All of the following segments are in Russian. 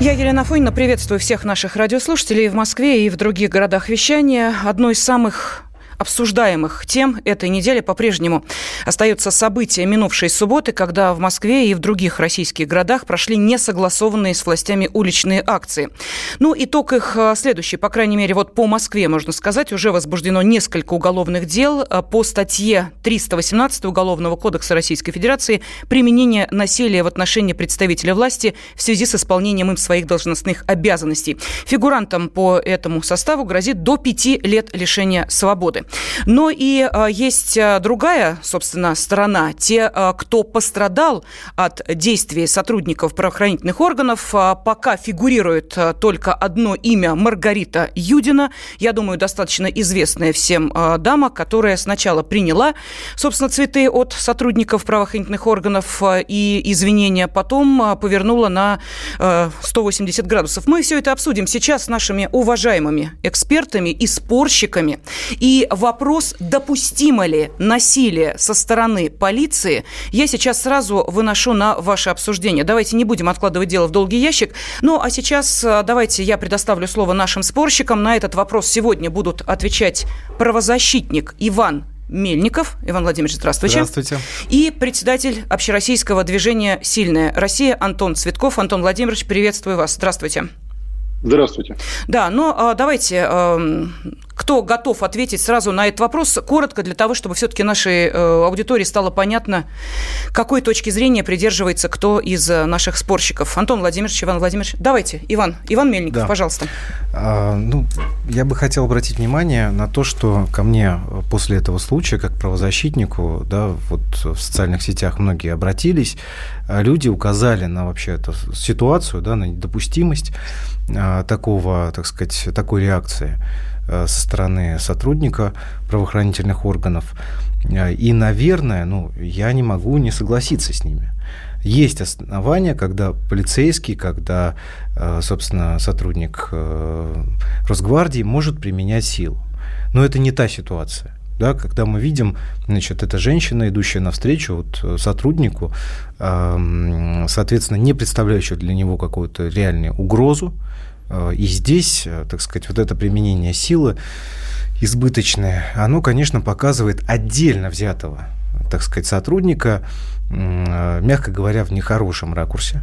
Я, Елена Фойна, приветствую всех наших радиослушателей в Москве и в других городах вещания. Одно из самых обсуждаемых тем этой недели по-прежнему остаются события минувшей субботы, когда в Москве и в других российских городах прошли несогласованные с властями уличные акции. Ну, итог их а, следующий. По крайней мере, вот по Москве, можно сказать, уже возбуждено несколько уголовных дел а, по статье 318 Уголовного кодекса Российской Федерации «Применение насилия в отношении представителя власти в связи с исполнением им своих должностных обязанностей». Фигурантам по этому составу грозит до пяти лет лишения свободы. Но и а, есть а, другая, собственно, сторона. Те, а, кто пострадал от действий сотрудников правоохранительных органов, пока фигурирует только одно имя Маргарита Юдина. Я думаю, достаточно известная всем дама, которая сначала приняла, собственно, цветы от сотрудников правоохранительных органов и извинения, потом повернула на 180 градусов. Мы все это обсудим сейчас с нашими уважаемыми экспертами и спорщиками. И вопрос, допустимо ли насилие со стороны полиции, я сейчас сразу выношу на ваше обсуждение. Давайте не будем откладывать дело в долгий ящик. Ну, а сейчас а, давайте я предоставлю слово нашим спорщикам. На этот вопрос сегодня будут отвечать правозащитник Иван Мельников. Иван Владимирович, здравствуйте. Здравствуйте. И председатель общероссийского движения «Сильная Россия» Антон Цветков. Антон Владимирович, приветствую вас. Здравствуйте. Здравствуйте. Да, ну а давайте, эм, кто готов ответить сразу на этот вопрос, коротко, для того, чтобы все-таки нашей э, аудитории стало понятно, какой точки зрения придерживается кто из э, наших спорщиков. Антон Владимирович, Иван Владимирович, давайте, Иван, Иван Мельников, да. пожалуйста. А, ну, я бы хотел обратить внимание на то, что ко мне после этого случая, как правозащитнику, да, вот в социальных сетях многие обратились, а люди указали на вообще эту ситуацию, да, на недопустимость а, такого, так сказать, такой реакции со стороны сотрудника правоохранительных органов. И, наверное, ну, я не могу не согласиться с ними. Есть основания, когда полицейский, когда, собственно, сотрудник Росгвардии может применять силу. Но это не та ситуация да, когда мы видим, значит, эта женщина, идущая навстречу вот, э, сотруднику, э, соответственно, не представляющая для него какую-то реальную угрозу, э, и здесь, э, так сказать, вот это применение силы избыточное, оно, конечно, показывает отдельно взятого, так сказать, сотрудника, э, мягко говоря, в нехорошем ракурсе.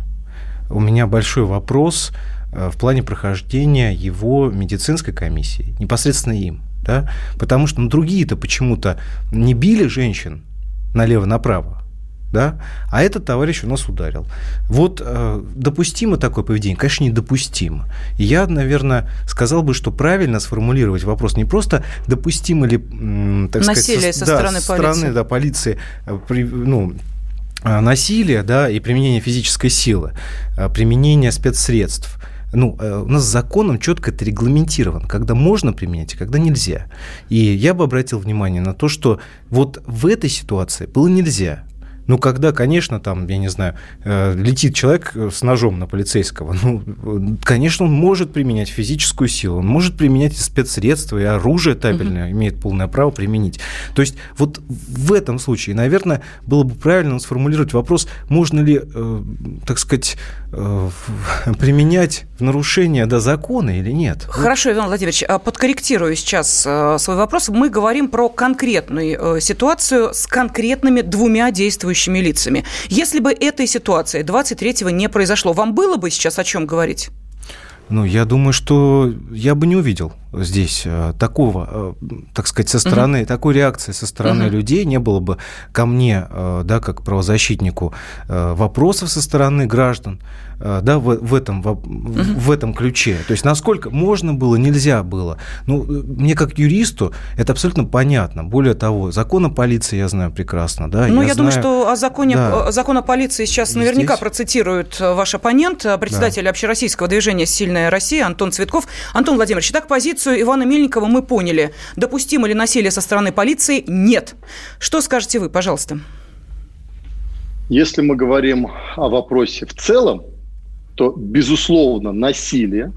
У меня большой вопрос э, в плане прохождения его медицинской комиссии, непосредственно им да, потому что ну, другие-то почему-то не били женщин налево-направо, да, а этот товарищ у нас ударил. Вот э, допустимо такое поведение? Конечно, недопустимо. И я, наверное, сказал бы, что правильно сформулировать вопрос не просто допустимо ли, э, так Насилие сказать, со, со да, стороны, стороны да, полиции, э, при, ну, э, насилие да, и применение физической силы, э, применение спецсредств – ну, у нас законом четко это регламентировано, когда можно применять, а когда нельзя. И я бы обратил внимание на то, что вот в этой ситуации было нельзя. Ну, когда, конечно, там, я не знаю, э, летит человек э, с ножом на полицейского, ну, конечно, он может применять физическую силу, он может применять и спецсредства, и оружие табельное, угу. имеет полное право применить. То есть вот в этом случае, наверное, было бы правильно сформулировать вопрос, можно ли, э, так сказать, э, применять в нарушение да, закона или нет. Хорошо, Иван Владимирович, а подкорректирую сейчас свой вопрос. Мы говорим про конкретную ситуацию с конкретными двумя действующими действующими лицами. Если бы этой ситуации 23-го не произошло, вам было бы сейчас о чем говорить? Ну, я думаю, что я бы не увидел здесь э, такого, э, так сказать, со стороны, угу. такой реакции со стороны угу. людей, не было бы ко мне, э, да, как правозащитнику, вопросов со стороны граждан. Да, в, в, этом, в, в этом ключе. То есть насколько можно было, нельзя было. Ну, мне как юристу это абсолютно понятно. Более того, закон о полиции я знаю прекрасно. Да, ну, я, я знаю... думаю, что о законе, да. закон о полиции сейчас Здесь... наверняка процитирует ваш оппонент, председатель да. общероссийского движения «Сильная Россия» Антон Цветков. Антон Владимирович, так позицию Ивана Мельникова мы поняли. Допустимо ли насилие со стороны полиции? Нет. Что скажете вы, пожалуйста? Если мы говорим о вопросе в целом, то, безусловно, насилие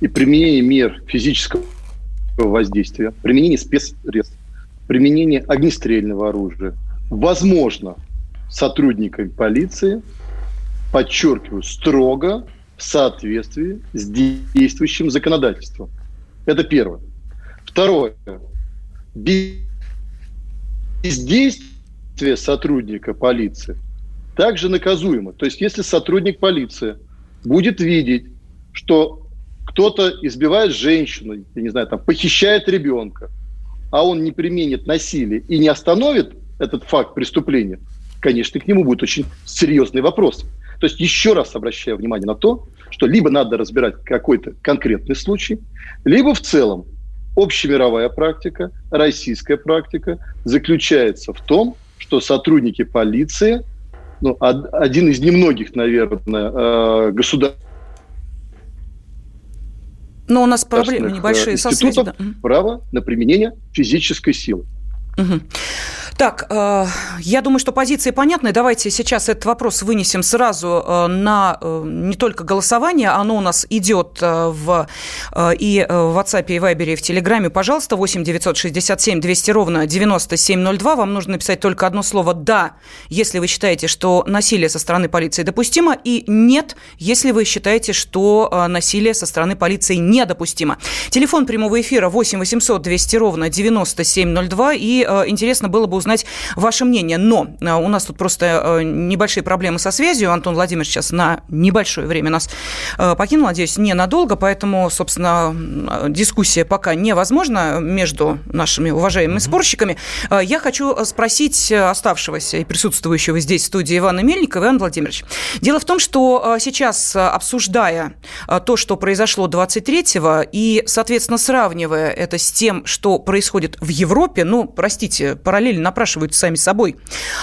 и применение мер физического воздействия, применение спецсредств, применение огнестрельного оружия возможно сотрудниками полиции, подчеркиваю, строго в соответствии с действующим законодательством. Это первое. Второе. Бездействие сотрудника полиции также наказуемо. То есть, если сотрудник полиции будет видеть, что кто-то избивает женщину, я не знаю, там, похищает ребенка, а он не применит насилие и не остановит этот факт преступления, конечно, к нему будет очень серьезный вопрос. То есть еще раз обращаю внимание на то, что либо надо разбирать какой-то конкретный случай, либо в целом общемировая практика, российская практика заключается в том, что сотрудники полиции, ну, один из немногих, наверное, э, государств, но у нас проблемы небольшие со связью. Да. Право на применение физической силы. Угу. Так, э, я думаю, что позиции понятны. Давайте сейчас этот вопрос вынесем сразу э, на э, не только голосование, оно у нас идет в, и в WhatsApp, и Viber, и в Телеграме. Пожалуйста, 8 967 200 ровно 9702. Вам нужно написать только одно слово «да», если вы считаете, что насилие со стороны полиции допустимо, и «нет», если вы считаете, что насилие со стороны полиции недопустимо. Телефон прямого эфира 8 800 200 ровно 9702. И интересно было бы узнать ваше мнение. Но э, у нас тут просто э, небольшие проблемы со связью. Антон Владимирович сейчас на небольшое время нас э, покинул, надеюсь, ненадолго, поэтому, собственно, дискуссия пока невозможна между нашими уважаемыми mm-hmm. спорщиками. Я хочу спросить оставшегося и присутствующего здесь в студии Ивана Мельникова. Иван Владимирович, дело в том, что сейчас, обсуждая то, что произошло 23-го, и, соответственно, сравнивая это с тем, что происходит в Европе, ну, простите, параллельно напрашиваются сами собой.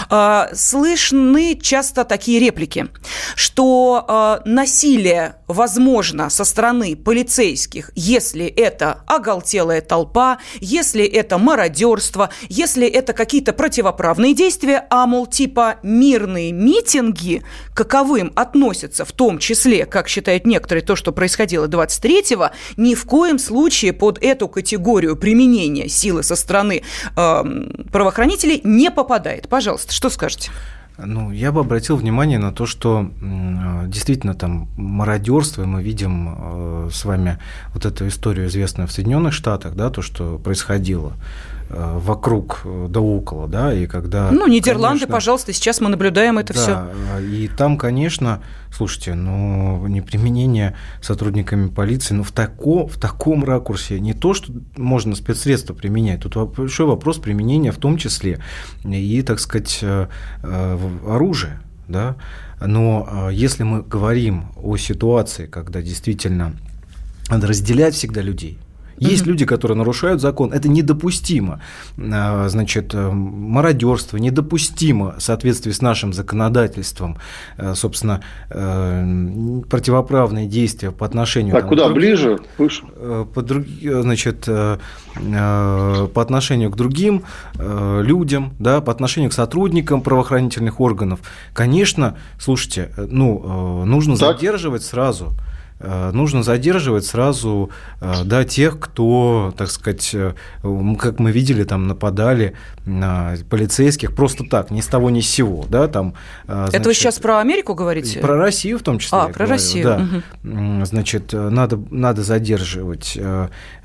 А, слышны часто такие реплики, что а, насилие возможно со стороны полицейских, если это оголтелая толпа, если это мародерство, если это какие-то противоправные действия, а, мол, типа мирные митинги, каковым относятся в том числе, как считают некоторые, то, что происходило 23-го, ни в коем случае под эту категорию применения силы со стороны э, правоохранителей не попадает. Пожалуйста, что скажете? Ну, я бы обратил внимание на то, что действительно там мародерство, мы видим э, с вами вот эту историю, известную в Соединенных Штатах, да, то, что происходило. Э, вокруг э, да около, да, и когда... Ну, Нидерланды, конечно, пожалуйста, сейчас мы наблюдаем это да, все. И там, конечно, слушайте, ну, не применение сотрудниками полиции, но в, тако, в таком ракурсе не то, что можно спецсредства применять, тут большой вопрос применения в том числе и, так сказать, э, оружия, да, но если мы говорим о ситуации, когда действительно надо разделять всегда людей, есть люди, которые нарушают закон, это недопустимо. А, значит, э, мародерство недопустимо в соответствии с нашим законодательством. Э, собственно, э, противоправные действия по отношению... Там, куда? Другим, Ближе? Выше? По, значит, по отношению к другим людям, да, по отношению к сотрудникам правоохранительных органов. Конечно, слушайте, ну, нужно так. задерживать сразу нужно задерживать сразу э, да, тех, кто, так сказать, э, как мы видели, там нападали на полицейских просто так, ни с того, ни с сего. Да, там, значит, Это вы сейчас про Америку говорите? Про Россию в том числе. А, про говорю, Россию. Да. Угу. Значит, надо, надо задерживать.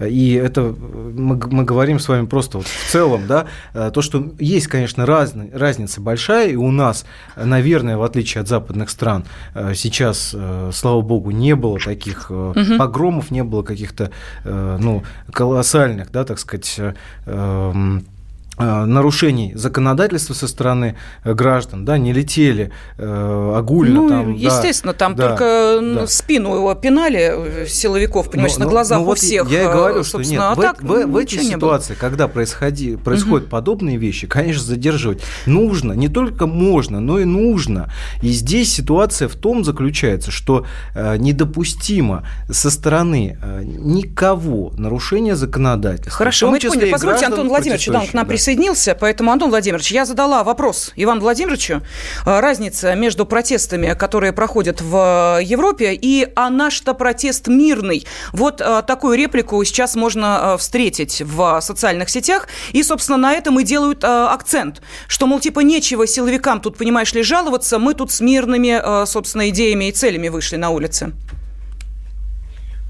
И это мы, мы говорим с вами просто вот в целом, да, то, что есть, конечно, раз, разница большая, и у нас, наверное, в отличие от западных стран, сейчас, слава богу, не было таких угу. погромов, не было каких-то, э, ну, колоссальных, да, так сказать, э, нарушений законодательства со стороны э, граждан, да, не летели э, огульно. Ну, там, естественно, да, там да, только да. спину его пинали силовиков, понимаешь, но, на глазах но у вот всех. Я и говорю, что нет, а в, так, в, в, в эти ситуации, когда происходи, происходят угу. подобные вещи, конечно, задерживать нужно, не только можно, но и нужно. И здесь ситуация в том заключается, что э, недопустимо со стороны э, никого нарушения законодательства. Хорошо, мы поняли. Позвольте, Антон Владимирович, да, к нам да присоединился, поэтому, Антон Владимирович, я задала вопрос Ивану Владимировичу. Э, разница между протестами, которые проходят в Европе, и а наш-то протест мирный. Вот э, такую реплику сейчас можно э, встретить в социальных сетях. И, собственно, на этом и делают акцент, что, мол, типа, нечего силовикам тут, понимаешь ли, жаловаться, мы тут с мирными, собственно, идеями и целями вышли на улицы.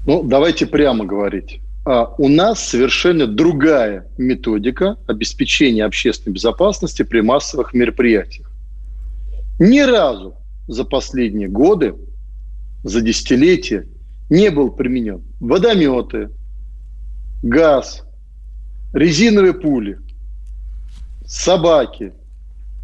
Ну, давайте прямо говорить. А, у нас совершенно другая методика обеспечения общественной безопасности при массовых мероприятиях. Ни разу за последние годы, за десятилетия не был применен водометы, газ, резиновые пули, собаки,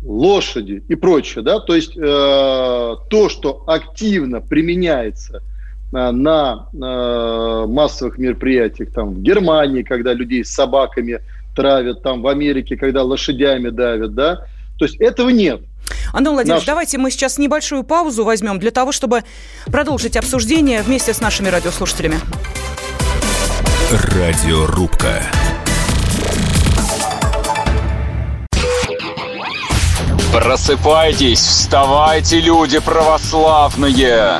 лошади и прочее. Да? То есть э, то, что активно применяется – на э, массовых мероприятиях, там в Германии, когда людей с собаками травят, там в Америке, когда лошадями давят, да, то есть этого нет. Антон Владимирович, Наш... давайте мы сейчас небольшую паузу возьмем для того, чтобы продолжить обсуждение вместе с нашими радиослушателями. Радиорубка. Просыпайтесь, вставайте, люди православные!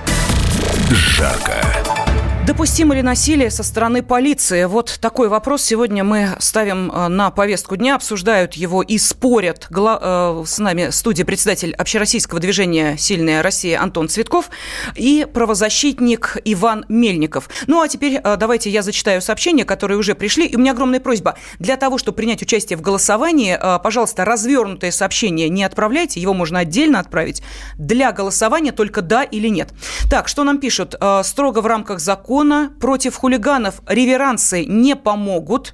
жарко. Допустимо ли насилие со стороны полиции? Вот такой вопрос сегодня мы ставим э, на повестку дня. Обсуждают его и спорят. Э, с нами в студии председатель общероссийского движения «Сильная Россия» Антон Цветков и правозащитник Иван Мельников. Ну а теперь э, давайте я зачитаю сообщения, которые уже пришли. И у меня огромная просьба. Для того, чтобы принять участие в голосовании, пожалуйста, развернутое сообщение не отправляйте. Его можно отдельно отправить. Для голосования только «да» или «нет». Так, что нам пишут? Строго в рамках закона закона против хулиганов реверансы не помогут.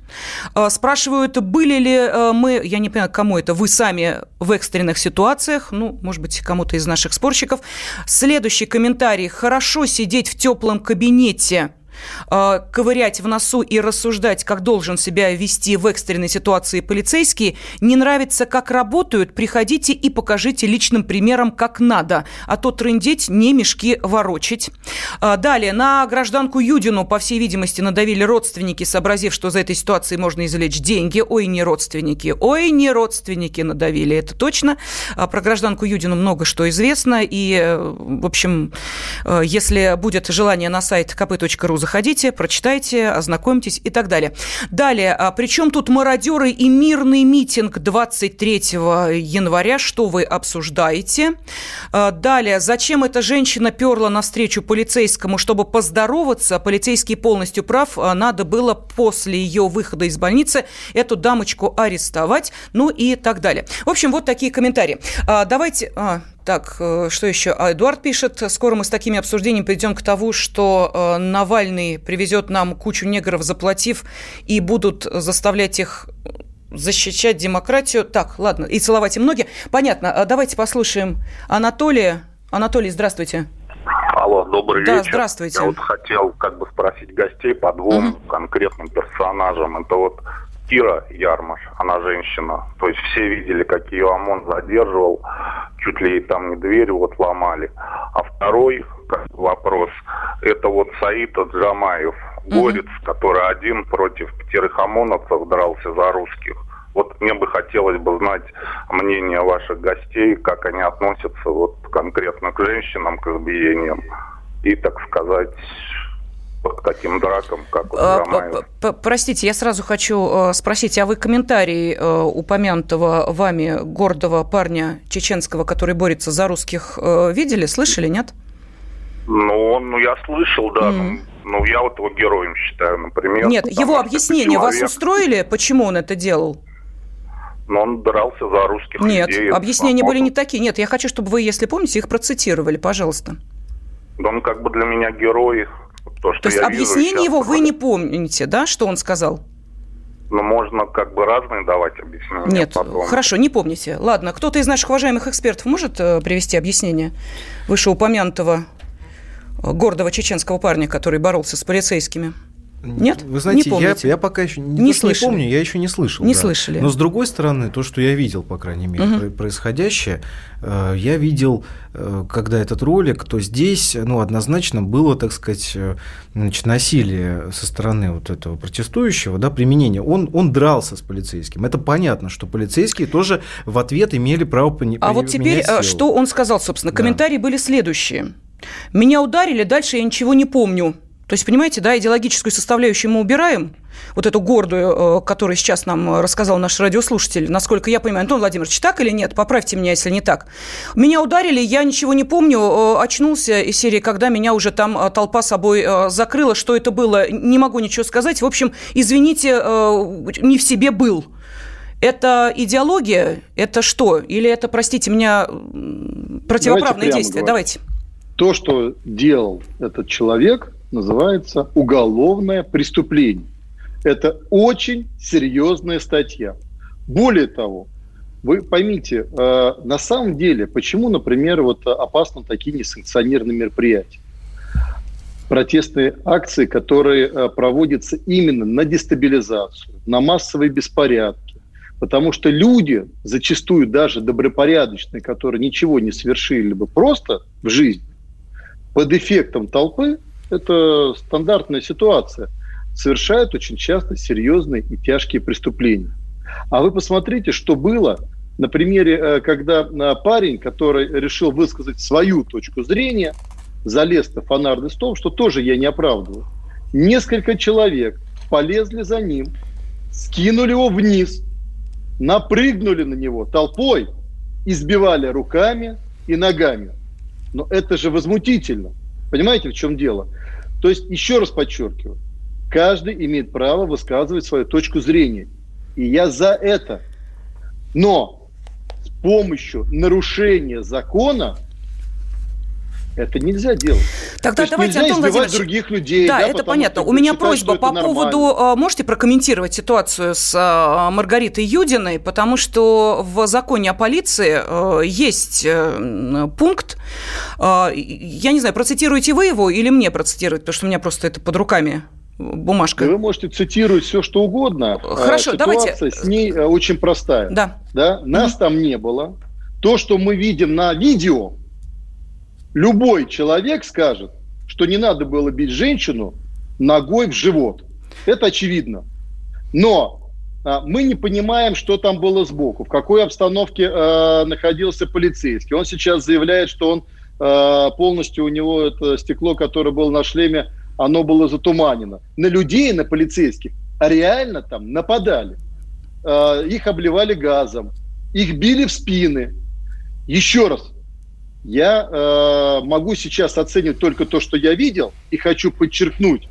Э, спрашивают, были ли э, мы, я не понимаю, кому это, вы сами в экстренных ситуациях, ну, может быть, кому-то из наших спорщиков. Следующий комментарий. Хорошо сидеть в теплом кабинете э, ковырять в носу и рассуждать, как должен себя вести в экстренной ситуации полицейский, не нравится, как работают, приходите и покажите личным примером, как надо, а то трындеть, не мешки ворочить. Э, далее, на гражданку Юдину, по всей видимости, надавили родственники, сообразив, что за этой ситуацией можно извлечь деньги. Ой, не родственники, ой, не родственники надавили, это точно. А про гражданку Юдину много что известно, и, э, в общем, э, если будет желание на сайт kp.ru заходите, прочитайте, ознакомьтесь и так далее. Далее, а причем тут мародеры и мирный митинг 23 января, что вы обсуждаете? А, далее, зачем эта женщина перла навстречу полицейскому, чтобы поздороваться? Полицейский полностью прав, а, надо было после ее выхода из больницы эту дамочку арестовать, ну и так далее. В общем, вот такие комментарии. А, давайте... Так, э, что еще? А Эдуард пишет, скоро мы с такими обсуждениями придем к тому, что э, Навальный привезет нам кучу негров, заплатив, и будут заставлять их защищать демократию. Так, ладно, и целовать им ноги. Понятно. А давайте послушаем Анатолия. Анатолий, здравствуйте. Алло, добрый да, вечер. здравствуйте. Я вот хотел как бы спросить гостей по двум угу. конкретным персонажам. Это вот Кира Ярмаш, она женщина. То есть все видели, как ее ОМОН задерживал, чуть ли там не дверь вот ломали. А второй вопрос, это вот Саид Джамаев, горец, mm-hmm. который один против пятерых ОМОНовцев дрался за русских. Вот мне бы хотелось бы знать мнение ваших гостей, как они относятся вот конкретно к женщинам, к избиениям. И, так сказать, к таким дракам, как у а, Простите, я сразу хочу э, спросить, а вы комментарий э, упомянутого вами гордого парня чеченского, который борется за русских, э, видели, слышали, нет? Ну, он, ну, я слышал, да. Mm. Ну, ну, я вот его героем считаю, например. Нет, его объяснение вас устроили, почему он это делал? но он дрался за русских Нет, людей. объяснения были не такие. Нет, я хочу, чтобы вы, если помните, их процитировали, пожалуйста. Да он как бы для меня герой, то, что То есть объяснение его вы не помните, да, что он сказал? Ну, можно как бы разные давать объяснения. Нет, потом. хорошо, не помните. Ладно, кто-то из наших уважаемых экспертов может э, привести объяснение вышеупомянутого э, гордого чеченского парня, который боролся с полицейскими? Нет? Вы знаете, не я, я пока еще не, не, не помню, я еще не слышал. Не да. слышали. Но с другой стороны, то, что я видел, по крайней мере, угу. происходящее, э, я видел, э, когда этот ролик, то здесь, ну, однозначно было, так сказать, э, значит, насилие со стороны вот этого протестующего, да, применение. Он, он дрался с полицейским. Это понятно, что полицейские тоже в ответ имели право поменять А вот теперь, силу. что он сказал, собственно? Комментарии да. были следующие. Меня ударили, дальше я ничего не помню. То есть, понимаете, да, идеологическую составляющую мы убираем, вот эту гордую, э, которую сейчас нам рассказал наш радиослушатель, насколько я понимаю, Антон Владимирович, так или нет? Поправьте меня, если не так. Меня ударили, я ничего не помню, э, очнулся из серии, когда меня уже там э, толпа собой закрыла, что это было, не могу ничего сказать. В общем, извините, не в себе был. Это идеология? Это что? Или это, простите меня, противоправное Давайте действие? Давайте. То, что делал этот человек – называется уголовное преступление. Это очень серьезная статья. Более того, вы поймите, э, на самом деле, почему, например, вот опасны такие несанкционированные мероприятия? Протестные акции, которые э, проводятся именно на дестабилизацию, на массовые беспорядки. Потому что люди, зачастую даже добропорядочные, которые ничего не совершили бы просто в жизни, под эффектом толпы это стандартная ситуация. Совершают очень часто серьезные и тяжкие преступления. А вы посмотрите, что было на примере, э, когда э, парень, который решил высказать свою точку зрения, залез на фонарный столб, что тоже я не оправдываю. Несколько человек полезли за ним, скинули его вниз, напрыгнули на него толпой, избивали руками и ногами. Но это же возмутительно. Понимаете, в чем дело? То есть, еще раз подчеркиваю, каждый имеет право высказывать свою точку зрения. И я за это. Но с помощью нарушения закона это нельзя делать. Тогда То давайте, Антон Владимирович, других людей. Да, да это понятно. У меня считают, просьба по поводу... А, можете прокомментировать ситуацию с а, Маргаритой Юдиной? Потому что в законе о полиции а, есть э, пункт, я не знаю, процитируете вы его или мне процитировать, потому что у меня просто это под руками бумажка. Вы можете цитировать все, что угодно. Хорошо, Ситуация давайте. с ней э, очень простая. Да. да? Нас mm-hmm. там не было. То, что мы видим на видео, любой человек скажет, что не надо было бить женщину ногой в живот. Это очевидно. Но а, мы не понимаем, что там было сбоку, в какой обстановке э, находился полицейский. Он сейчас заявляет, что он э, полностью у него это стекло, которое было на шлеме, оно было затуманено. На людей, на полицейских реально там нападали. Э, их обливали газом, их били в спины. Еще раз, я э, могу сейчас оценивать только то, что я видел, и хочу подчеркнуть,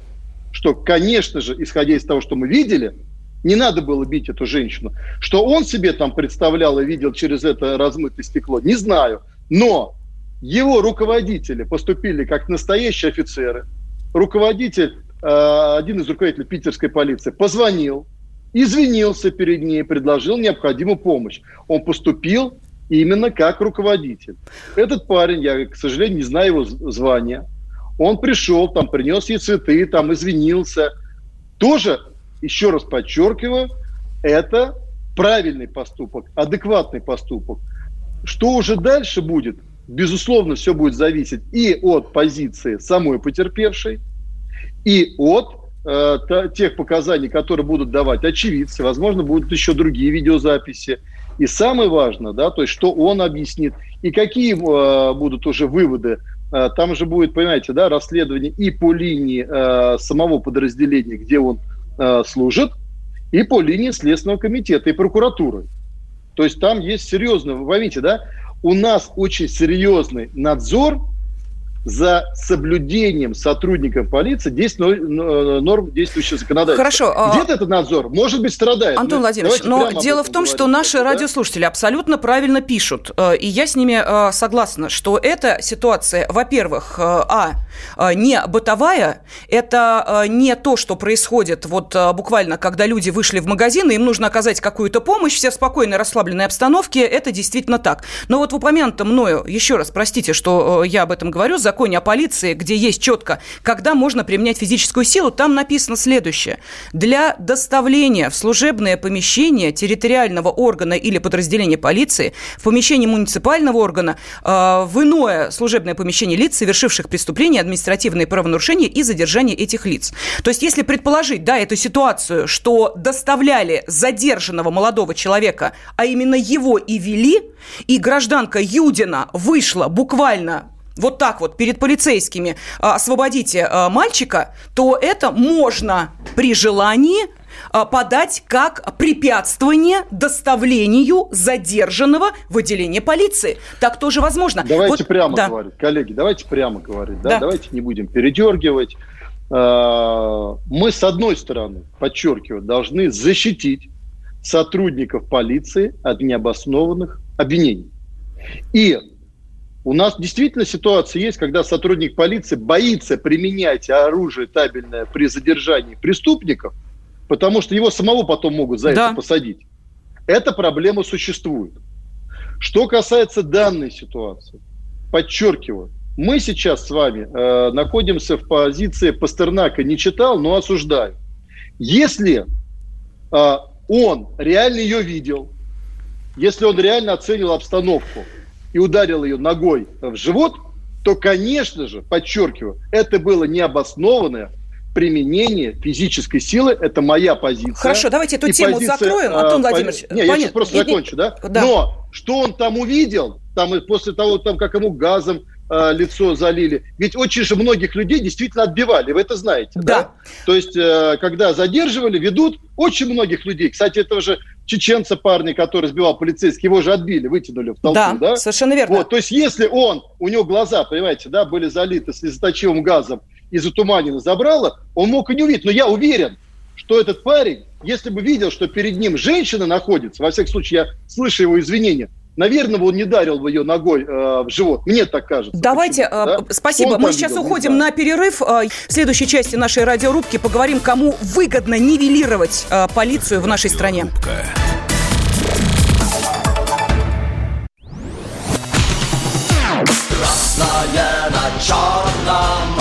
что, конечно же, исходя из того, что мы видели, не надо было бить эту женщину. Что он себе там представлял и видел через это размытое стекло, не знаю. Но его руководители поступили как настоящие офицеры. Руководитель, э, один из руководителей питерской полиции, позвонил, извинился перед ней, предложил необходимую помощь. Он поступил именно как руководитель. Этот парень, я, к сожалению, не знаю его звания, он пришел, там, принес ей цветы, там, извинился. Тоже, еще раз подчеркиваю, это правильный поступок, адекватный поступок. Что уже дальше будет? Безусловно, все будет зависеть и от позиции самой потерпевшей, и от э, тех показаний, которые будут давать очевидцы. Возможно, будут еще другие видеозаписи. И самое важное, да, то есть, что он объяснит, и какие э, будут уже выводы. Э, там же будет, понимаете, да, расследование и по линии э, самого подразделения, где он э, служит, и по линии Следственного комитета и прокуратуры. То есть там есть серьезно, вы поймите, да, у нас очень серьезный надзор за соблюдением сотрудников полиции действует норм действующего законодательства. Хорошо. А Где-то этот надзор, может быть, страдает. Антон Владимирович, но дело в том, говорить. что наши да? радиослушатели абсолютно правильно пишут, э, и я с ними э, согласна, что эта ситуация, во-первых, э, а, не бытовая, это не то, что происходит вот буквально, когда люди вышли в магазин, и им нужно оказать какую-то помощь, все в спокойной, расслабленной обстановке, это действительно так. Но вот в упомянутом мною, еще раз, простите, что я об этом говорю, за законе о полиции, где есть четко, когда можно применять физическую силу, там написано следующее. Для доставления в служебное помещение территориального органа или подразделения полиции, в помещении муниципального органа, э, в иное служебное помещение лиц, совершивших преступления, административные правонарушения и задержание этих лиц. То есть, если предположить, да, эту ситуацию, что доставляли задержанного молодого человека, а именно его и вели, и гражданка Юдина вышла буквально вот так вот перед полицейскими а, освободите а, мальчика, то это можно при желании а, подать как препятствование доставлению задержанного в отделение полиции. Так тоже возможно. Давайте вот, прямо да. говорить, коллеги, давайте прямо говорить. Да? Да. Давайте не будем передергивать. Мы, с одной стороны, подчеркиваю, должны защитить сотрудников полиции от необоснованных обвинений. И у нас действительно ситуация есть, когда сотрудник полиции боится применять оружие табельное при задержании преступников, потому что его самого потом могут за да. это посадить. Эта проблема существует. Что касается данной ситуации, подчеркиваю, мы сейчас с вами э, находимся в позиции Пастернака не читал, но осуждаю. Если э, он реально ее видел, если он реально оценил обстановку, и ударил ее ногой в живот, то, конечно же, подчеркиваю, это было необоснованное применение физической силы. Это моя позиция. Хорошо, давайте эту тему позиция, закроем, а, Антон Владимирович. Не, понятно. я сейчас просто закончу, да? да? Но что он там увидел, там после того, там, как ему газом э, лицо залили. Ведь очень же многих людей действительно отбивали, вы это знаете. Да. да? То есть, э, когда задерживали, ведут очень многих людей. Кстати, этого же чеченца парня, который сбивал полицейских, его же отбили, вытянули в толпу, да? Да, совершенно верно. Вот, то есть, если он, у него глаза, понимаете, да, были залиты слезоточивым газом и затуманено забрало, он мог и не увидеть. Но я уверен, что этот парень, если бы видел, что перед ним женщина находится, во всяком случае, я слышу его извинения, наверное, он не дарил бы ее ногой э, в живот. Мне так кажется. Давайте, э, да? спасибо. Мы сейчас видел, уходим на перерыв. Э, в следующей части нашей радиорубки поговорим, кому выгодно нивелировать э, полицию в нашей стране. Красное на черном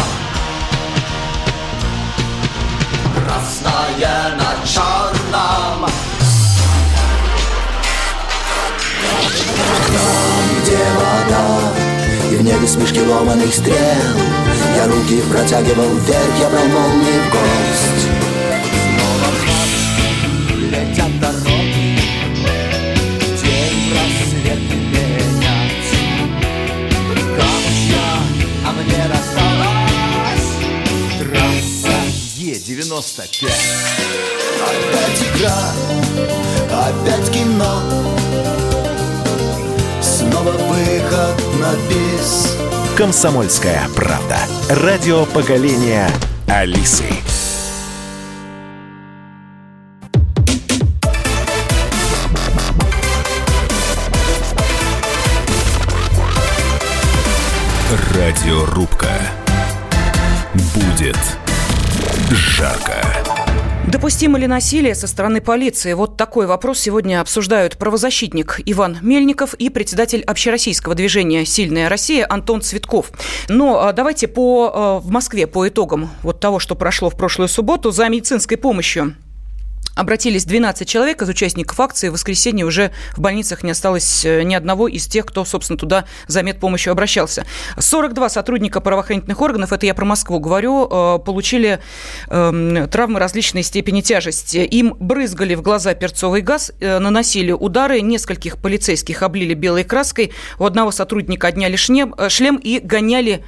Красное на черном Там, где вода И в небе смешки ломаных стрел. Я руки протягивал вверх, я брал молнии в гость. Снова летят дороги День просвет менять Камушья, а мне досталась Трасса Е-95 Опять игра, опять кино бис. Комсомольская правда. Радио поколения Алисы. Радиорубка. Будет жарко. Допустимо ли насилие со стороны полиции? Вот такой вопрос сегодня обсуждают правозащитник Иван Мельников и председатель общероссийского движения «Сильная Россия» Антон Цветков. Но а, давайте по, а, в Москве по итогам вот того, что прошло в прошлую субботу за медицинской помощью обратились 12 человек из участников акции. В воскресенье уже в больницах не осталось э, ни одного из тех, кто, собственно, туда за медпомощью обращался. 42 сотрудника правоохранительных органов, это я про Москву говорю, э, получили эм, травмы различной степени тяжести. Им брызгали в глаза перцовый газ, э, наносили удары, нескольких полицейских облили белой краской, у одного сотрудника отняли шлем, шлем и гоняли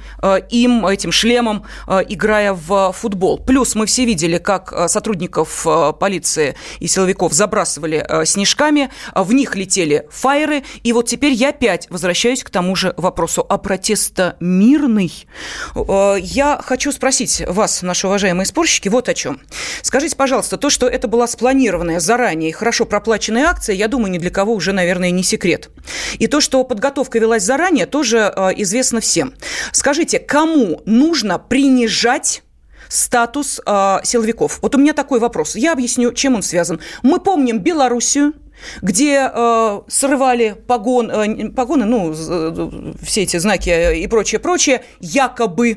им, этим шлемом, играя в футбол. Плюс мы все видели, как сотрудников полиции полиции и силовиков забрасывали э, снежками, э, в них летели фаеры. И вот теперь я опять возвращаюсь к тому же вопросу. А протест мирный? Э, я хочу спросить вас, наши уважаемые спорщики, вот о чем. Скажите, пожалуйста, то, что это была спланированная заранее и хорошо проплаченная акция, я думаю, ни для кого уже, наверное, не секрет. И то, что подготовка велась заранее, тоже известно всем. Скажите, кому нужно принижать статус э, силовиков. Вот у меня такой вопрос. Я объясню, чем он связан. Мы помним Белоруссию, где э, срывали погон, э, погоны, ну, э, все эти знаки и прочее, прочее, якобы э,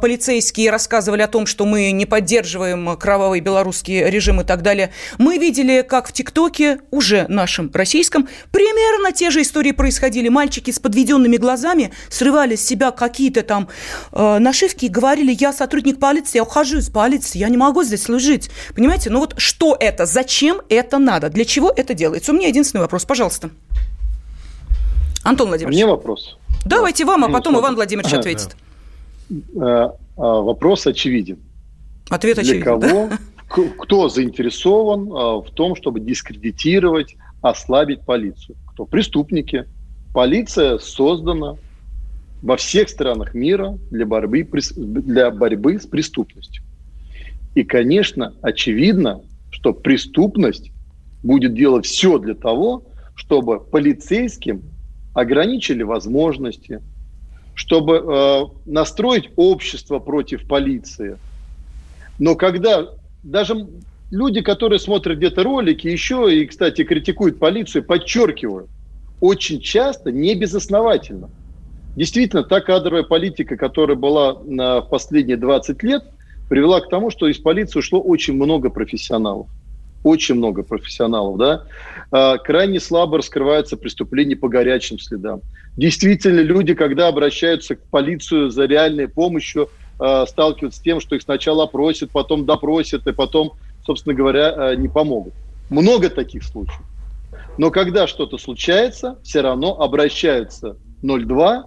полицейские рассказывали о том, что мы не поддерживаем кровавый белорусский режим и так далее. Мы видели, как в ТикТоке, уже нашем российском, примерно те же истории происходили. Мальчики с подведенными глазами срывали с себя какие-то там э, нашивки и говорили, я сотрудник полиции, я ухожу из полиции, я не могу здесь служить. Понимаете, ну вот что это, зачем это надо, для чего это делается. У меня единственный вопрос, пожалуйста. Антон Владимирович. Мне вопрос. Давайте вам, а потом Иван Владимирович ответит. Э, а, вопрос очевиден. Ответ очевиден. Для кого, кто заинтересован а, в том, чтобы дискредитировать, ослабить полицию? Кто? Преступники. Полиция создана во всех странах мира для борьбы, для борьбы с преступностью. И, конечно, очевидно, что преступность будет делать все для того, чтобы полицейским ограничили возможности, чтобы э, настроить общество против полиции. Но когда даже люди, которые смотрят где-то ролики, еще и, кстати, критикуют полицию, подчеркиваю, очень часто не безосновательно. Действительно, та кадровая политика, которая была на последние 20 лет, привела к тому, что из полиции ушло очень много профессионалов очень много профессионалов, да, а, крайне слабо раскрываются преступления по горячим следам. Действительно, люди, когда обращаются к полицию за реальной помощью, а, сталкиваются с тем, что их сначала опросят, потом допросят, и потом, собственно говоря, а, не помогут. Много таких случаев. Но когда что-то случается, все равно обращаются 0,2,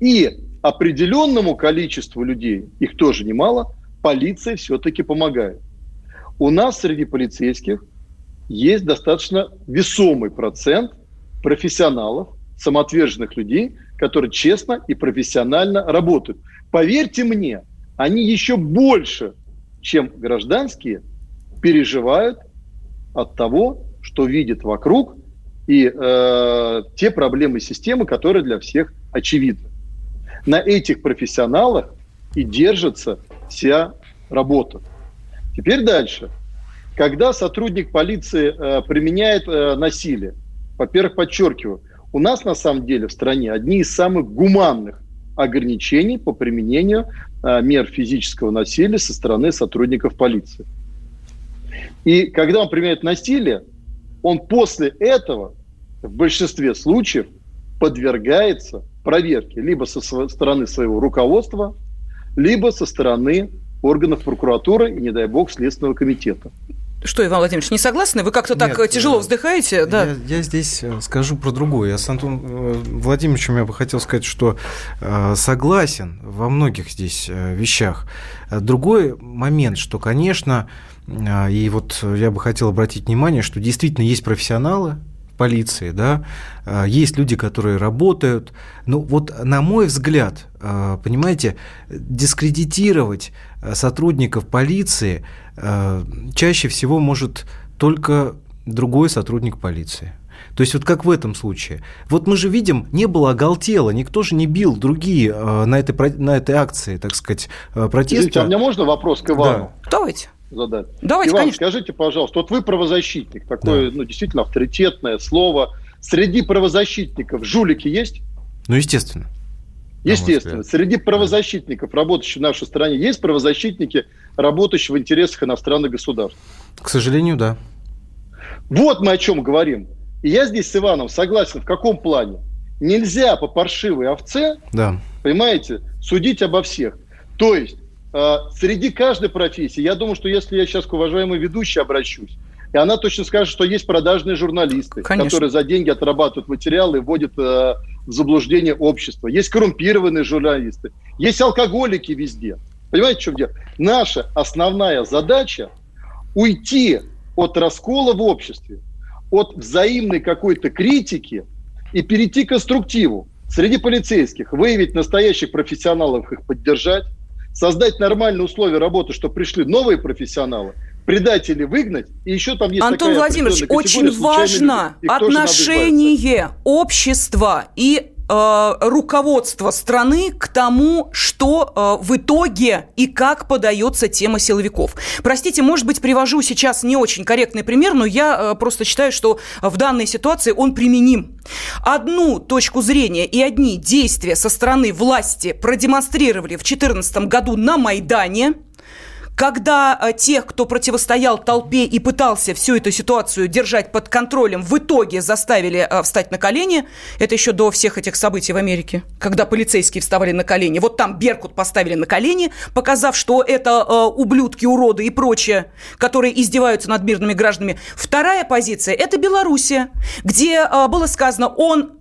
и определенному количеству людей, их тоже немало, полиция все-таки помогает у нас среди полицейских есть достаточно весомый процент профессионалов, самоотверженных людей, которые честно и профессионально работают. Поверьте мне, они еще больше, чем гражданские, переживают от того, что видят вокруг, и э, те проблемы системы, которые для всех очевидны. На этих профессионалах и держится вся работа. Теперь дальше. Когда сотрудник полиции э, применяет э, насилие, во-первых, подчеркиваю, у нас на самом деле в стране одни из самых гуманных ограничений по применению э, мер физического насилия со стороны сотрудников полиции. И когда он применяет насилие, он после этого в большинстве случаев подвергается проверке либо со стороны своего руководства, либо со стороны органов прокуратуры и, не дай бог, Следственного комитета. Что, Иван Владимирович, не согласны? Вы как-то так Нет, тяжело вздыхаете? Да. Я, я здесь э, скажу про другое. Я с Антоном э, Владимировичем я бы хотел сказать, что э, согласен во многих здесь вещах. Другой момент, что, конечно, и вот я бы хотел обратить внимание, что действительно есть профессионалы, полиции, да, есть люди, которые работают. Ну вот, на мой взгляд, понимаете, дискредитировать сотрудников полиции чаще всего может только другой сотрудник полиции. То есть вот как в этом случае. Вот мы же видим, не было оголтело, никто же не бил другие на этой, на этой акции, так сказать, протеста. Извините, а мне можно вопрос к Ивану? Да. Давайте задать. Давайте, Иван, конечно. скажите, пожалуйста, вот вы правозащитник, такое, да. ну, действительно авторитетное слово. Среди правозащитников жулики есть? Ну, естественно. Естественно. Среди правозащитников, работающих в нашей стране, есть правозащитники, работающие в интересах иностранных государств. К сожалению, да. Вот мы о чем говорим. И я здесь с Иваном согласен. В каком плане? Нельзя по паршивой овце, да. понимаете, судить обо всех. То есть э, среди каждой профессии, я думаю, что если я сейчас к уважаемой ведущей обращусь, и она точно скажет, что есть продажные журналисты, Конечно. которые за деньги отрабатывают материалы и вводят э, в заблуждение общество. Есть коррумпированные журналисты, есть алкоголики везде. Понимаете, в чем? Наша основная задача уйти от раскола в обществе, от взаимной какой-то критики и перейти к конструктиву. Среди полицейских выявить настоящих профессионалов, их поддержать, создать нормальные условия работы, чтобы пришли новые профессионалы, предателей выгнать, и еще там есть Антон Владимирович, очень важно отношение общества и э, руководство страны к тому, что э, в итоге и как подается тема силовиков. Простите, может быть, привожу сейчас не очень корректный пример, но я э, просто считаю, что в данной ситуации он применим. Одну точку зрения и одни действия со стороны власти продемонстрировали в 2014 году на Майдане – когда э, тех, кто противостоял толпе и пытался всю эту ситуацию держать под контролем, в итоге заставили э, встать на колени, это еще до всех этих событий в Америке, когда полицейские вставали на колени. Вот там Беркут поставили на колени, показав, что это э, ублюдки, уроды и прочее, которые издеваются над мирными гражданами. Вторая позиция – это Белоруссия, где было сказано, он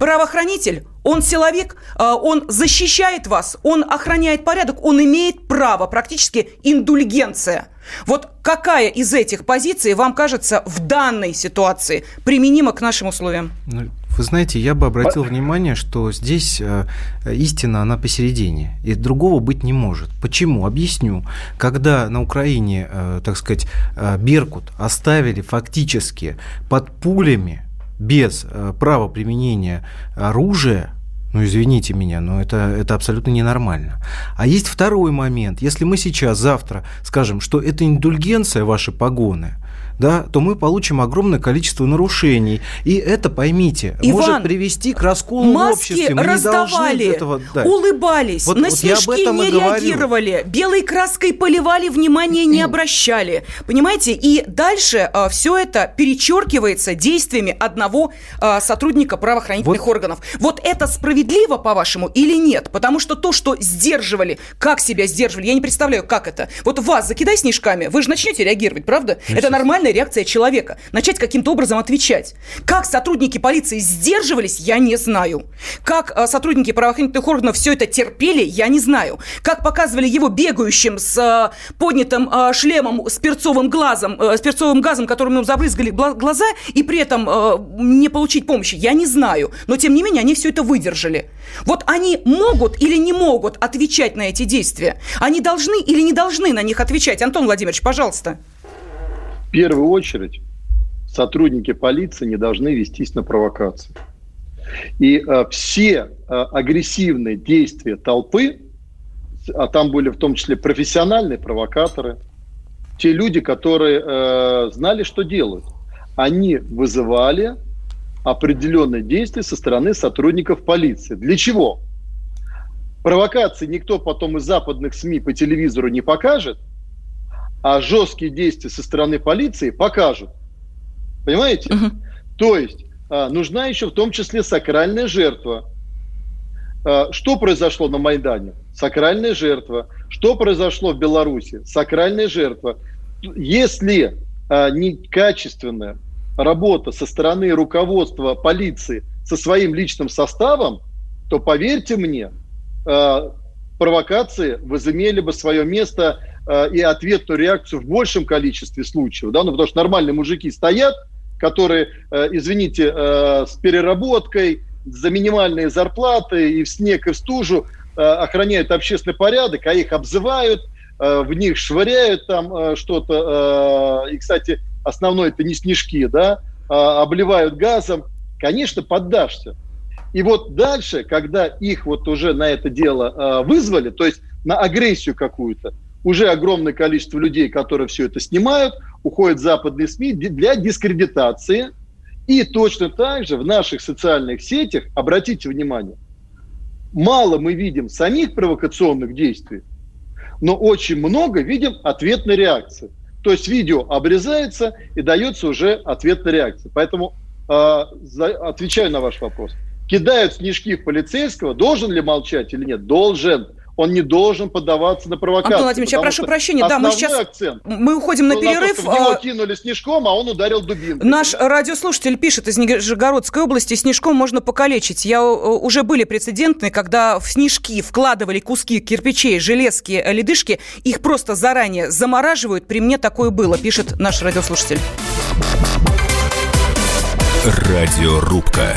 правоохранитель, он силовик, а, он защищает вас, он охраняет порядок, он имеет право, практически индульгенция. Вот какая из этих позиций вам кажется в данной ситуации применима к нашим условиям? Ну, вы знаете, я бы обратил внимание, что здесь э, истина, она посередине, и другого быть не может. Почему? Объясню. Когда на Украине, э, так сказать, э, Беркут оставили фактически под пулями без э, права применения оружия, ну, извините меня, но это, это абсолютно ненормально. А есть второй момент. Если мы сейчас, завтра скажем, что это индульгенция, ваши погоны, да, то мы получим огромное количество нарушений. И это, поймите, Иван, может привести к расколу маски в обществе. Мы раздавали, этого дать. улыбались, вот, на вот снежки не реагировали, белой краской поливали, внимания не обращали. Понимаете? И дальше а, все это перечеркивается действиями одного а, сотрудника правоохранительных вот. органов. Вот это справедливо, по-вашему, или нет? Потому что то, что сдерживали, как себя сдерживали, я не представляю, как это. Вот вас закидай снежками, вы же начнете реагировать, правда? Ну, это нормально нормальная реакция человека. Начать каким-то образом отвечать. Как сотрудники полиции сдерживались, я не знаю. Как э, сотрудники правоохранительных органов все это терпели, я не знаю. Как показывали его бегающим с э, поднятым э, шлемом с перцовым глазом, с перцовым газом, которым ему забрызгали глаза, и при этом не получить помощи, я не знаю. Но, тем не менее, они все это выдержали. Вот они могут или не могут отвечать на эти действия? Они должны или не должны на них отвечать? Антон Владимирович, пожалуйста. В первую очередь сотрудники полиции не должны вестись на провокации. И э, все э, агрессивные действия толпы, а там были в том числе профессиональные провокаторы, те люди, которые э, знали, что делают, они вызывали определенные действия со стороны сотрудников полиции. Для чего? Провокации никто потом из западных СМИ по телевизору не покажет, а жесткие действия со стороны полиции покажут. Понимаете? Uh-huh. То есть а, нужна еще в том числе сакральная жертва. А, что произошло на Майдане? Сакральная жертва. Что произошло в Беларуси? Сакральная жертва. Если а, некачественная работа со стороны руководства полиции со своим личным составом, то поверьте мне, а, провокации возымели бы свое место э, и ответную реакцию в большем количестве случаев, да, ну, потому что нормальные мужики стоят, которые, э, извините, э, с переработкой, за минимальные зарплаты и в снег, и в стужу охраняют общественный порядок, а их обзывают, в них швыряют там что-то, и, кстати, основное это не снежки, да, э, обливают газом, конечно, поддашься. И вот дальше, когда их вот уже на это дело вызвали, то есть на агрессию какую-то, уже огромное количество людей, которые все это снимают, уходят в западные СМИ для дискредитации. И точно так же в наших социальных сетях, обратите внимание, мало мы видим самих провокационных действий, но очень много видим ответной реакции. То есть видео обрезается и дается уже ответная реакция. Поэтому э, за, отвечаю на ваш вопрос. Кидают снежки в полицейского, должен ли молчать или нет? Должен он не должен поддаваться на провокацию. Антон Владимирович, я прошу прощения, да, мы сейчас акцент, мы уходим на перерыв. В него а, кинули снежком, а он ударил дубинкой. Наш да? радиослушатель пишет из Нижегородской области, снежком можно покалечить. Я уже были прецеденты, когда в снежки вкладывали куски кирпичей, железки, ледышки, их просто заранее замораживают. При мне такое было, пишет наш радиослушатель. Радиорубка.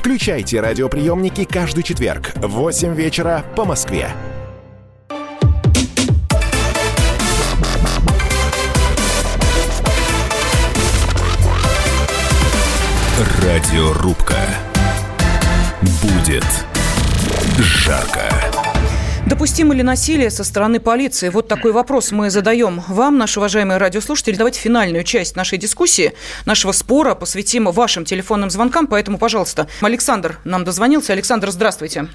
Включайте радиоприемники каждый четверг в 8 вечера по Москве. Радиорубка. Будет жарко. Допустимо ли насилие со стороны полиции? Вот такой вопрос мы задаем вам, наши уважаемые радиослушатели. Давайте финальную часть нашей дискуссии, нашего спора посвятим вашим телефонным звонкам. Поэтому, пожалуйста, Александр нам дозвонился. Александр, здравствуйте.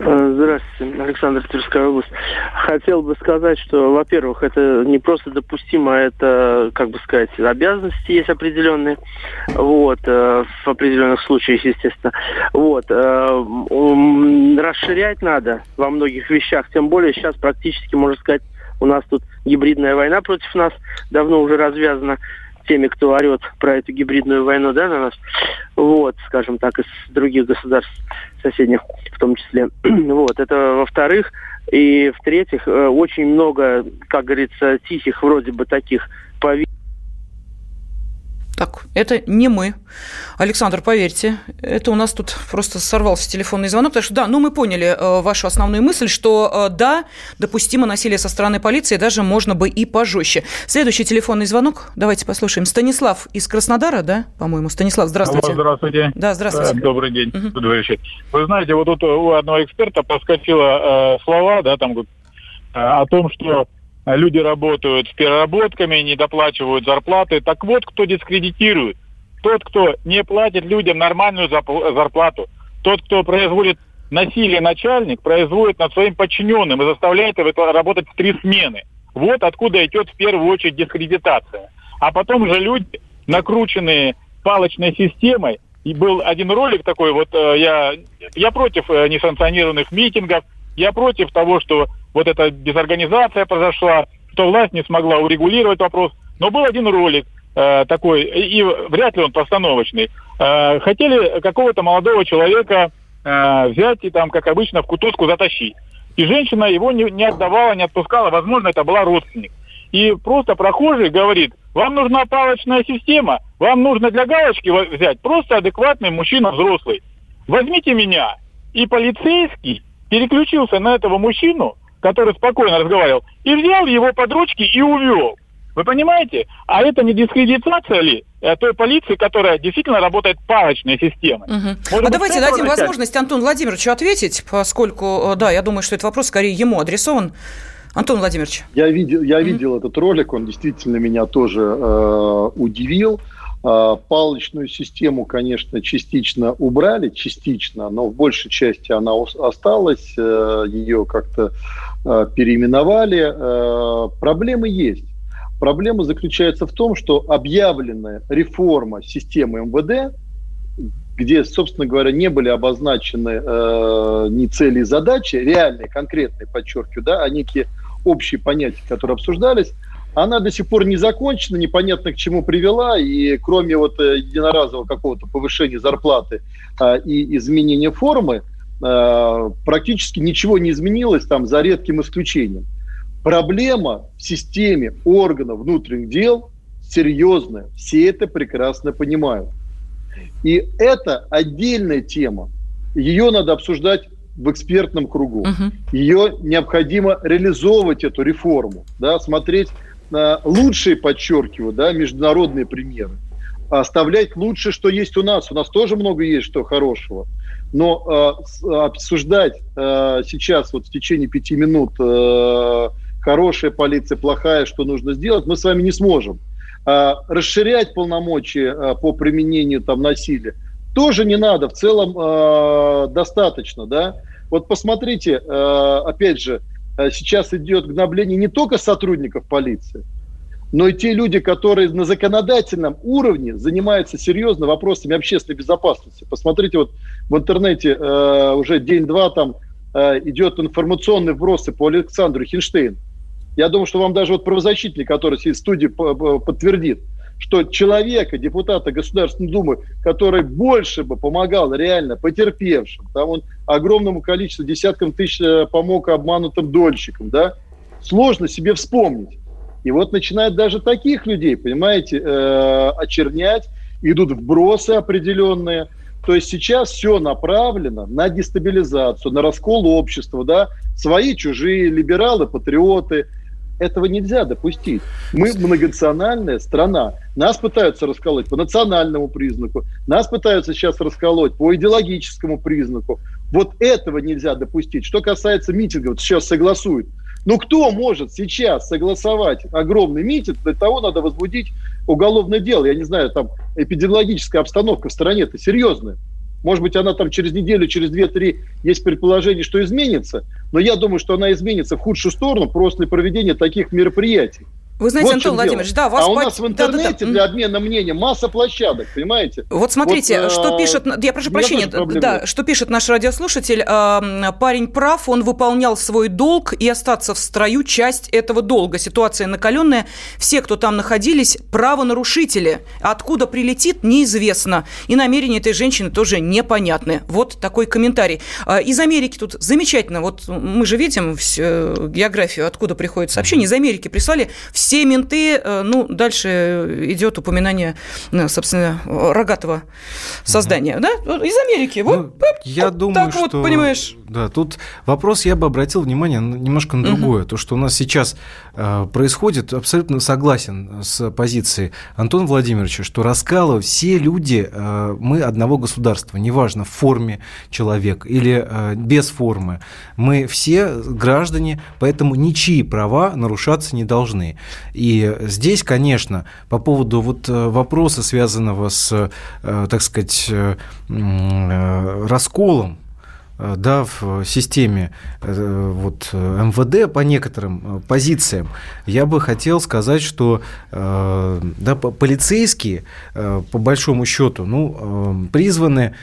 Э, здравствуйте, Александр Тверская область. Хотел бы сказать, что, во-первых, это не просто допустимо, это, как бы сказать, обязанности есть определенные, вот, э, в определенных случаях, естественно. Вот, э, расширять надо во многих вещах, тем более сейчас практически, можно сказать, у нас тут гибридная война против нас давно уже развязана теми, кто орет про эту гибридную войну, да, на нас, вот, скажем так, из других государств соседних в том числе. вот, это во-вторых. И в-третьих, э, очень много, как говорится, тихих вроде бы таких это не мы. Александр, поверьте, это у нас тут просто сорвался телефонный звонок. Так что да, ну мы поняли э, вашу основную мысль, что э, да, допустимо насилие со стороны полиции, даже можно бы и пожестче. Следующий телефонный звонок, давайте послушаем. Станислав из Краснодара, да, по-моему? Станислав, здравствуйте. Алло, здравствуйте. Да, здравствуйте. Э, добрый день, угу. Вы знаете, вот тут у одного эксперта поскочило э, слова, да, там э, о том, что люди работают с переработками, не доплачивают зарплаты. Так вот, кто дискредитирует? Тот, кто не платит людям нормальную зарплату. Тот, кто производит насилие начальник, производит над своим подчиненным и заставляет его работать в три смены. Вот откуда идет в первую очередь дискредитация. А потом же люди, накрученные палочной системой, и был один ролик такой, вот э, я, я против э, несанкционированных митингов, я против того, что вот эта дезорганизация произошла, что власть не смогла урегулировать вопрос. Но был один ролик э, такой, и вряд ли он постановочный. Э, хотели какого-то молодого человека э, взять и там, как обычно, в кутузку затащить. И женщина его не, не отдавала, не отпускала. Возможно, это была родственник. И просто прохожий говорит, вам нужна палочная система, вам нужно для галочки взять просто адекватный мужчина взрослый. Возьмите меня. И полицейский переключился на этого мужчину, который спокойно разговаривал, и взял его под ручки и увел. Вы понимаете? А это не дискредитация ли э, той полиции, которая действительно работает палочной системой? Угу. а давайте дадим начать? возможность Антону Владимировичу ответить, поскольку, э, да, я думаю, что этот вопрос скорее ему адресован. Антон Владимирович. Я видел, я видел этот ролик, он действительно меня тоже э, удивил. Э, палочную систему, конечно, частично убрали, частично, но в большей части она осталась, э, ее как-то Э, переименовали. Э, проблемы есть. Проблема заключается в том, что объявленная реформа системы МВД, где, собственно говоря, не были обозначены э, ни цели и задачи, реальные, конкретные, подчеркиваю, да, а некие общие понятия, которые обсуждались, она до сих пор не закончена, непонятно к чему привела, и кроме вот э, единоразового какого-то повышения зарплаты э, и изменения формы, э, практически ничего не изменилось там за редким исключением. Проблема в системе органов внутренних дел серьезная, все это прекрасно понимают. И это отдельная тема. Ее надо обсуждать в экспертном кругу. Угу. Ее необходимо реализовывать, эту реформу, да, смотреть лучшие, подчеркиваю, да, международные примеры, оставлять лучшее, что есть у нас. У нас тоже много есть что хорошего. Но э, обсуждать э, сейчас вот в течение пяти минут э, хорошая полиция, плохая, что нужно сделать, мы с вами не сможем. Э, расширять полномочия э, по применению там насилия тоже не надо, в целом э, достаточно, да. Вот посмотрите, э, опять же, э, сейчас идет гнобление не только сотрудников полиции, но и те люди, которые на законодательном уровне занимаются серьезно вопросами общественной безопасности. Посмотрите, вот в интернете э, уже день-два там э, идет информационный вбросы по Александру Хинштейну. Я думаю, что вам даже вот правозащитник, который сидит в студии, подтвердит – что человека, депутата Государственной Думы, который больше бы помогал реально потерпевшим, там он огромному количеству, десяткам тысяч э, помог обманутым дольщикам, да, сложно себе вспомнить. И вот начинают даже таких людей, понимаете, э, очернять, идут вбросы определенные. То есть сейчас все направлено на дестабилизацию, на раскол общества, да, свои, чужие, либералы, патриоты – этого нельзя допустить. Мы многонациональная страна. Нас пытаются расколоть по национальному признаку, нас пытаются сейчас расколоть по идеологическому признаку. Вот этого нельзя допустить. Что касается митингов, сейчас согласуют. Ну кто может сейчас согласовать огромный митинг? Для того надо возбудить уголовное дело. Я не знаю, там эпидемиологическая обстановка в стране это серьезная. Может быть, она там через неделю, через две-три есть предположение, что изменится, но я думаю, что она изменится в худшую сторону после проведения таких мероприятий. Вы знаете, вот Антон Владимирович, да, вас... А у нас в интернете да, да, да. для обмена мнения масса площадок, понимаете? Вот смотрите, вот, что а, пишет, я прошу прощения, да, что пишет наш радиослушатель, парень прав, он выполнял свой долг и остаться в строю часть этого долга. Ситуация накаленная, все, кто там находились, правонарушители. Откуда прилетит, неизвестно. И намерения этой женщины тоже непонятны. Вот такой комментарий. А, из Америки тут замечательно, вот мы же видим всю географию, откуда приходят сообщения. Из Америки прислали все все менты, э, ну, дальше идет упоминание, э, собственно, рогатого создания, угу. да, из Америки. Вот, ну, я вот думаю, так что... вот, понимаешь. Да, тут вопрос я бы обратил внимание немножко на другое. Угу. То, что у нас сейчас э, происходит, абсолютно согласен с позицией Антона Владимировича, что раскалывать все люди, э, мы одного государства, неважно, в форме человек или э, без формы, мы все граждане, поэтому ничьи права нарушаться не должны. И здесь, конечно, по поводу вот э, вопроса, связанного с, э, так сказать, э, расколом да, в системе э, вот, МВД по некоторым э, позициям, я бы хотел сказать, что да, полицейские, по большому счету, ну, призваны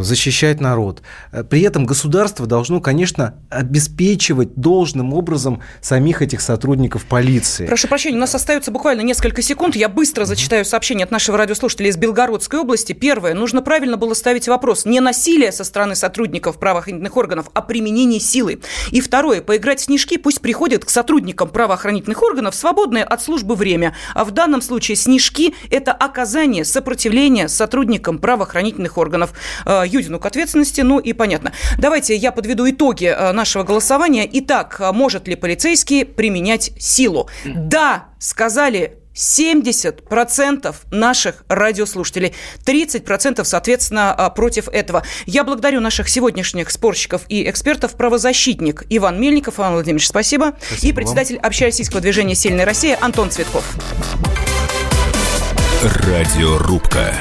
защищать народ. При этом государство должно, конечно, обеспечивать должным образом самих этих сотрудников полиции. Прошу прощения, у нас остается буквально несколько секунд. Я быстро зачитаю сообщение от нашего радиослушателя из Белгородской области. Первое. Нужно правильно было ставить вопрос. Не насилие со стороны сотрудников сотрудников правоохранительных органов о применении силы. И второе, поиграть в снежки пусть приходят к сотрудникам правоохранительных органов свободное от службы время. А в данном случае снежки – это оказание сопротивления сотрудникам правоохранительных органов. Э, Юдину к ответственности, ну и понятно. Давайте я подведу итоги э, нашего голосования. Итак, может ли полицейский применять силу? Да, сказали 70% наших радиослушателей, 30% соответственно а, против этого. Я благодарю наших сегодняшних спорщиков и экспертов. Правозащитник Иван Мельников. Иван Владимирович, спасибо. спасибо и председатель вам. общероссийского движения «Сильная Россия» Антон Цветков. Радиорубка.